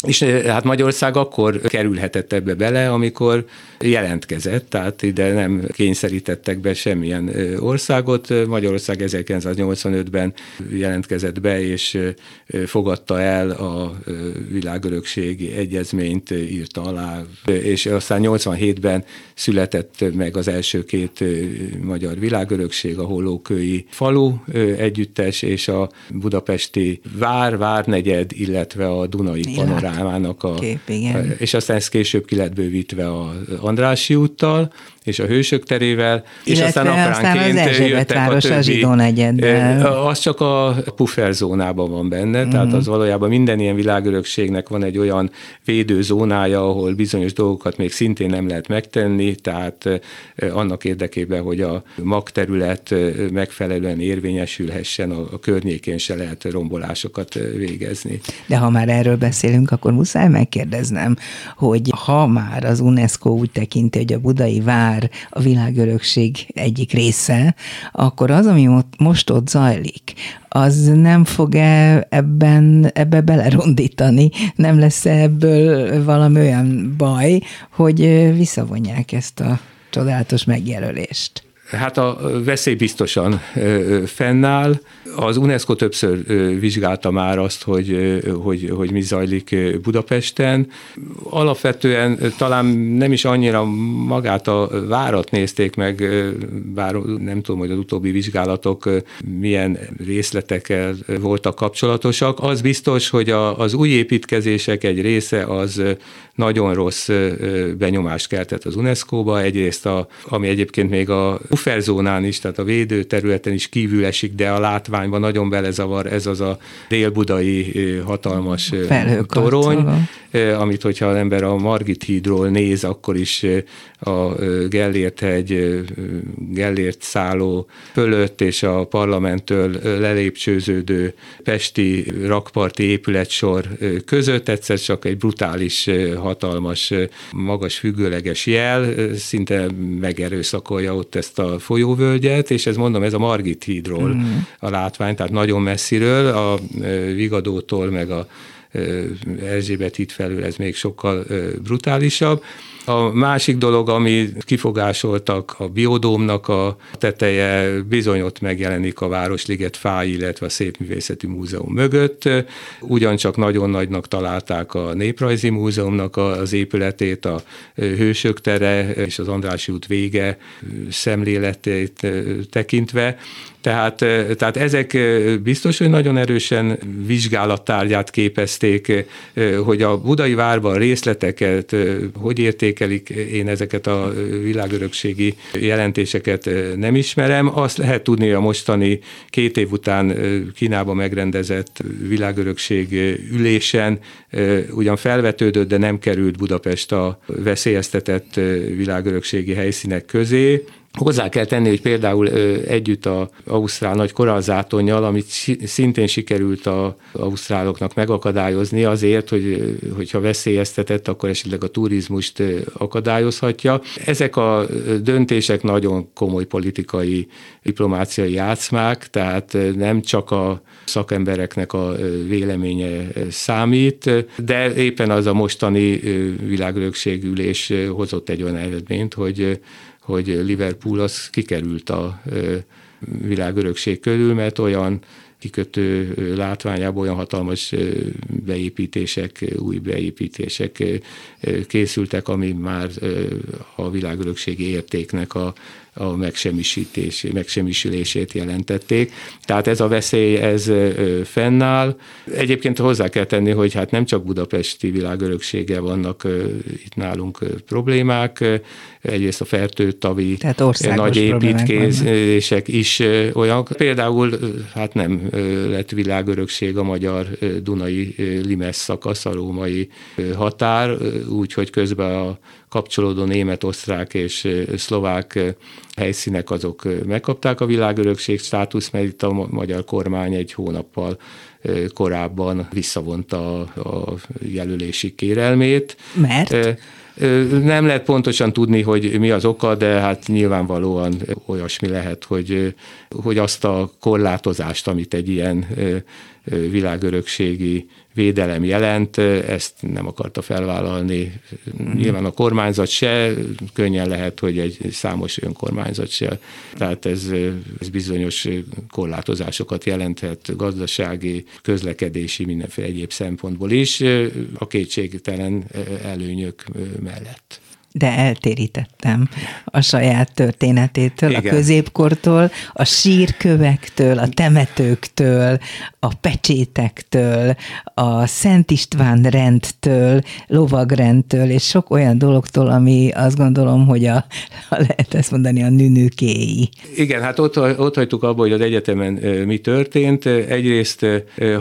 és hát Magyarország akkor kerülhetett ebbe bele, amikor jelentkezett, tehát ide nem kényszerítettek be semmilyen országot. Magyarország 1985-ben jelentkezett be, és fogadta el a világörökségi egyezményt, írta alá, és aztán 87-ben született meg az első két magyar világörökség, a Hollókői falu együttes, és a budapesti vár, várnegyed, illetve a Dunai panorámának a... Kép, igen. És aztán ez később ki lett bővítve a Andrási úttal, és a Hősök terével, és aztán apránként aztán jöttek a többi. A az csak a puffer zónában van benne, uh-huh. tehát az valójában minden ilyen világörökségnek van egy olyan védőzónája, ahol bizonyos dolgokat még szintén nem lehet megtenni, tehát annak érdekében, hogy a magterület megfelelően érvényesülhessen, a környékén se lehet rombolásokat végezni. De ha már erről beszélünk, akkor muszáj megkérdeznem, hogy ha már az UNESCO úgy tekinti, hogy a budai vár már a világörökség egyik része, akkor az, ami most ott zajlik, az nem fog-e ebben, ebbe belerondítani, nem lesz ebből valami olyan baj, hogy visszavonják ezt a csodálatos megjelölést? Hát a veszély biztosan fennáll. Az UNESCO többször vizsgálta már azt, hogy, hogy, hogy mi zajlik Budapesten. Alapvetően talán nem is annyira magát a várat nézték meg, bár nem tudom, hogy az utóbbi vizsgálatok milyen részletekkel voltak kapcsolatosak. Az biztos, hogy a, az új építkezések egy része az nagyon rossz benyomást keltett az UNESCO-ba. Egyrészt, a, ami egyébként még a bufferzónán is, tehát a védőterületen is kívül esik, de a látványban nagyon belezavar ez az a délbudai hatalmas torony, amit hogyha az ember a Margit hídról néz, akkor is a Gellért hegy, Gellért szálló fölött és a parlamenttől lelépcsőződő pesti rakparti épületsor között egyszer csak egy brutális, hatalmas, magas függőleges jel szinte megerőszakolja ott ezt a folyóvölgyet, és ez mondom, ez a Margit hídról mm. a látvány, tehát nagyon messziről, a Vigadótól, meg a Erzsébet híd felül ez még sokkal brutálisabb. A másik dolog, ami kifogásoltak, a biodómnak a teteje bizony ott megjelenik a Városliget fáj, illetve a Szépművészeti Múzeum mögött. Ugyancsak nagyon nagynak találták a Néprajzi Múzeumnak az épületét, a Hősök tere és az Andrási út vége szemléletét tekintve. Tehát, tehát ezek biztos, hogy nagyon erősen vizsgálattárgyát képezték, hogy a budai várban részleteket hogy értékelik, én ezeket a világörökségi jelentéseket nem ismerem. Azt lehet tudni a mostani két év után Kínában megrendezett világörökség ülésen, ugyan felvetődött, de nem került Budapest a veszélyeztetett világörökségi helyszínek közé, Hozzá kell tenni, hogy például együtt a Ausztrál nagy korallzátonnyal, amit szintén sikerült a ausztráloknak megakadályozni azért, hogy, hogyha veszélyeztetett, akkor esetleg a turizmust akadályozhatja. Ezek a döntések nagyon komoly politikai, diplomáciai játszmák, tehát nem csak a szakembereknek a véleménye számít, de éppen az a mostani világörökségülés hozott egy olyan eredményt, hogy hogy Liverpool az kikerült a világörökség körül, mert olyan kikötő látványában olyan hatalmas beépítések, új beépítések készültek, ami már a világörökségi értéknek a a megsemmisítés, megsemmisülését jelentették. Tehát ez a veszély, ez fennáll. Egyébként hozzá kell tenni, hogy hát nem csak budapesti világöröksége vannak itt nálunk problémák, egyrészt a fertőtavi nagy építkezések is olyan. Például hát nem lett világörökség a magyar Dunai Limes szakasz, a római határ, úgyhogy közben a kapcsolódó német, osztrák és szlovák helyszínek azok megkapták a világörökség státusz, mert itt a magyar kormány egy hónappal korábban visszavonta a jelölési kérelmét. Mert? Nem lehet pontosan tudni, hogy mi az oka, de hát nyilvánvalóan olyasmi lehet, hogy, hogy azt a korlátozást, amit egy ilyen világörökségi védelem jelent, ezt nem akarta felvállalni. Nyilván a kormányzat se, könnyen lehet, hogy egy számos önkormányzat se. Tehát ez, ez bizonyos korlátozásokat jelenthet gazdasági, közlekedési, mindenféle egyéb szempontból is, a kétségtelen előnyök mellett de eltérítettem a saját történetétől, Igen. a középkortól, a sírkövektől, a temetőktől, a pecsétektől, a Szent István rendtől, lovagrendtől, és sok olyan dologtól, ami azt gondolom, hogy a, lehet ezt mondani, a nünükéi. Igen, hát ott, ott hagytuk abba, hogy az egyetemen mi történt. Egyrészt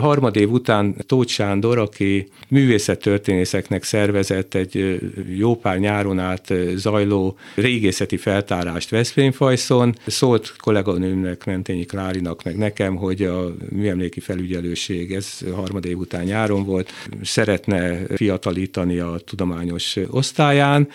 harmadév után Tóth Sándor, aki művészettörténészeknek szervezett egy jó pár nyáron át zajló régészeti feltárást Veszprémfajszon. Szólt kolléganőmnek, Mentényi Klárinak, meg nekem, hogy a műemléki felügyelőség, ez harmadév után nyáron volt, szeretne fiatalítani a tudományos osztályán,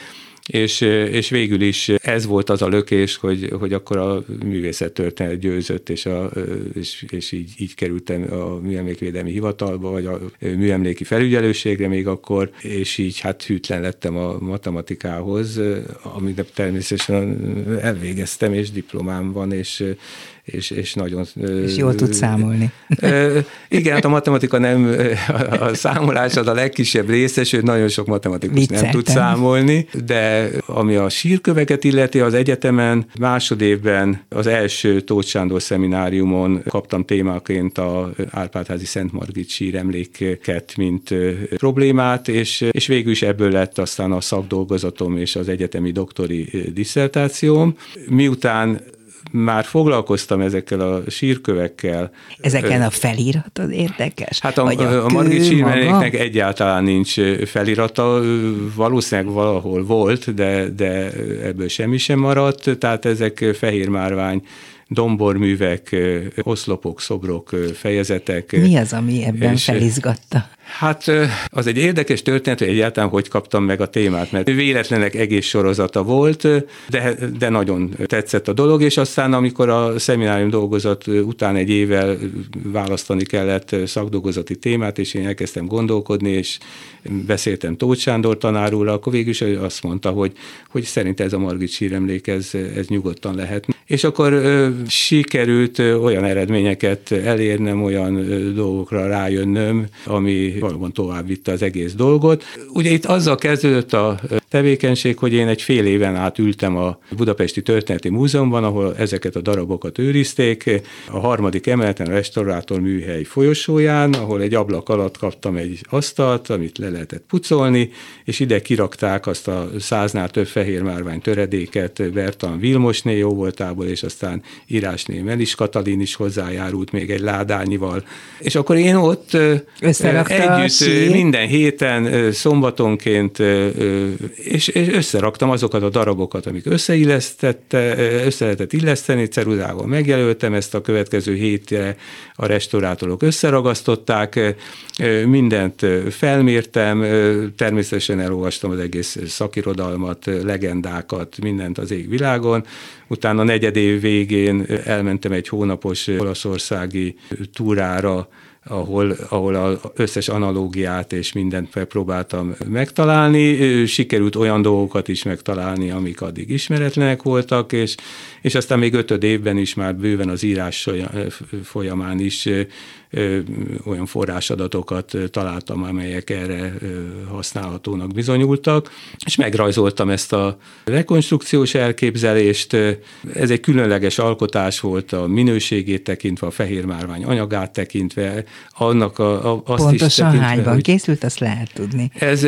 és, és végül is ez volt az a lökés, hogy, hogy akkor a művészettörténet győzött, és, a, és, és így, így kerültem a műemlékvédelmi hivatalba, vagy a műemléki felügyelőségre még akkor, és így hát hűtlen lettem a matematikához, amit természetesen elvégeztem, és diplomám van, és, és, és nagyon... És jól tud számolni. Igen, hát a matematika nem, a számolás az a legkisebb része, sőt nagyon sok matematikus Vicceltem. nem tud számolni, de ami a sírköveket illeti az egyetemen, másodévben az első Tóth Sándor szemináriumon kaptam témaként a Árpádházi Szent Margit síremléket, mint problémát, és, és végül is ebből lett aztán a szakdolgozatom és az egyetemi doktori diszertációm. Miután már foglalkoztam ezekkel a sírkövekkel. Ezeken a feliratod érdekes? Hát a, a, a Margit sírmenéknek egyáltalán nincs felirata, valószínűleg valahol volt, de, de ebből semmi sem maradt, tehát ezek fehér márvány domborművek, oszlopok, szobrok, fejezetek. Mi az, ami ebben és, felizgatta? Hát az egy érdekes történet, hogy egyáltalán hogy kaptam meg a témát, mert véletlenek egész sorozata volt, de, de nagyon tetszett a dolog, és aztán amikor a szeminárium dolgozat után egy évvel választani kellett szakdolgozati témát, és én elkezdtem gondolkodni, és beszéltem Tóth Sándor tanárul, akkor végül is azt mondta, hogy, hogy szerint ez a Margit síremlék, ez, ez nyugodtan lehet. És akkor ö, sikerült olyan eredményeket elérnem, olyan dolgokra rájönnöm, ami valóban tovább vitte az egész dolgot. Ugye itt azzal kezdődött a tevékenység, hogy én egy fél éven át ültem a Budapesti Történeti Múzeumban, ahol ezeket a darabokat őrizték, a harmadik emeleten a restaurátor műhely folyosóján, ahol egy ablak alatt kaptam egy asztalt, amit le lehetett pucolni, és ide kirakták azt a száznál több fehér márvány töredéket Bertan Vilmosné jó voltából, és aztán írásné Melis Katalin is hozzájárult még egy ládányival. És akkor én ott együtt minden héten, szombatonként, és, és összeraktam azokat a darabokat, amik összeillesztette, össze lehetett illeszteni, ceruzával megjelöltem ezt a következő hétre, a restaurátorok összeragasztották, mindent felmértem, természetesen elolvastam az egész szakirodalmat, legendákat, mindent az égvilágon, utána a negyed év végén elmentem egy hónapos olaszországi túrára, ahol, ahol az összes analógiát és mindent megpróbáltam megtalálni. Sikerült olyan dolgokat is megtalálni, amik addig ismeretlenek voltak, és, és aztán még ötöd évben is már bőven az írás folyamán is olyan forrásadatokat találtam, amelyek erre használhatónak bizonyultak, és megrajzoltam ezt a rekonstrukciós elképzelést. Ez egy különleges alkotás volt a minőségét tekintve, a fehér márvány anyagát tekintve, annak a, a, azt Pontosan is tekintve, hányban hogy készült, azt lehet tudni. Ez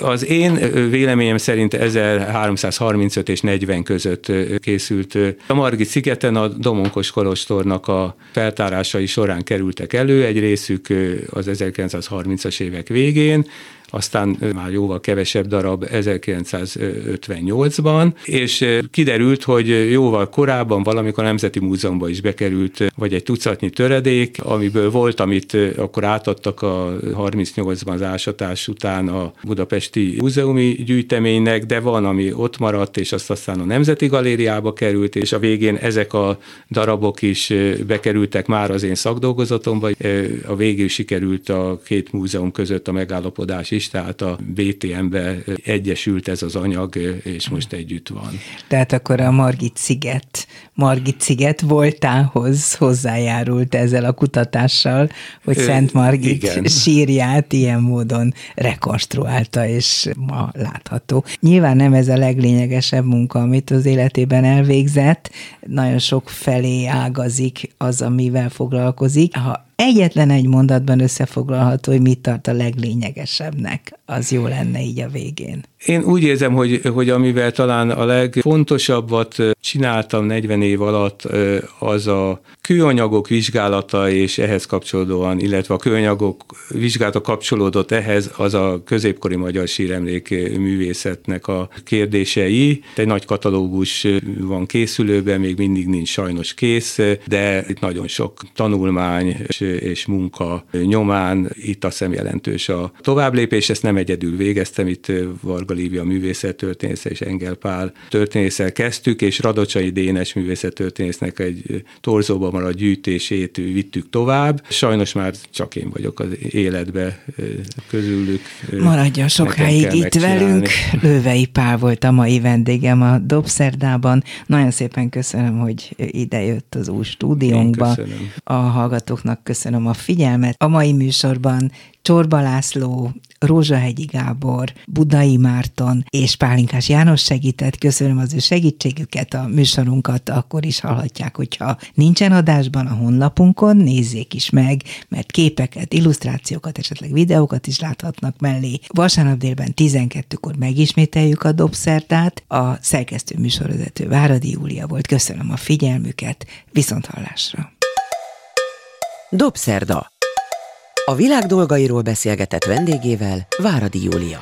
az én véleményem szerint 1335 és 40 között készült. A Margit szigeten a Domonkos Kolostornak a feltárásai során kerültek elő, egy részük az 1930-as évek végén, aztán már jóval kevesebb darab 1958-ban, és kiderült, hogy jóval korábban valamikor a Nemzeti Múzeumban is bekerült, vagy egy tucatnyi töredék, amiből volt, amit akkor átadtak a 38-ban az ásatás után a Budapesti Múzeumi Gyűjteménynek, de van, ami ott maradt, és azt aztán a Nemzeti Galériába került, és a végén ezek a darabok is bekerültek már az én szakdolgozatomba. A végül sikerült a két múzeum között a megállapodás is, tehát a BTM-be egyesült ez az anyag, és most együtt van. Tehát akkor a Margit sziget, Margit sziget voltához hozzájárult ezzel a kutatással, hogy Szent Margit Igen. sírját ilyen módon rekonstruálta, és ma látható. Nyilván nem ez a leglényegesebb munka, amit az életében elvégzett, nagyon sok felé ágazik az, amivel foglalkozik. Ha egyetlen egy mondatban összefoglalható, hogy mit tart a leglényegesebbnek, az jó lenne így a végén. Én úgy érzem, hogy, hogy amivel talán a legfontosabbat csináltam 40 év alatt, az a kőanyagok vizsgálata és ehhez kapcsolódóan, illetve a kőanyagok vizsgálata kapcsolódott ehhez, az a középkori magyar síremlék művészetnek a kérdései. Egy nagy katalógus van készülőben, még mindig nincs sajnos kész, de itt nagyon sok tanulmány és munka nyomán itt a szem jelentős a továbblépés. Ezt nem egyedül végeztem, itt Varga Lívia művészettörténésze és Engel Pál történésszel kezdtük, és Radocsai Dénes művészettörténésznek egy torzóba maradt gyűjtését vittük tovább. Sajnos már csak én vagyok az életbe közülük. Maradjon sokáig itt velünk. Lővei Pál volt a mai vendégem a Dobszerdában. Nagyon szépen köszönöm, hogy idejött az új stúdiónkba. A hallgatóknak köszönöm a figyelmet. A mai műsorban Csorba László, Rózsahegyi Gábor, Budai Márton és Pálinkás János segített. Köszönöm az ő segítségüket, a műsorunkat akkor is hallhatják, hogyha nincsen adásban a honlapunkon, nézzék is meg, mert képeket, illusztrációkat, esetleg videókat is láthatnak mellé. Vasárnap délben 12-kor megismételjük a dobszertát. A szerkesztő műsorvezető Váradi Júlia volt. Köszönöm a figyelmüket, viszont hallásra. Dobszerda a világ dolgairól beszélgetett vendégével Váradi Júlia.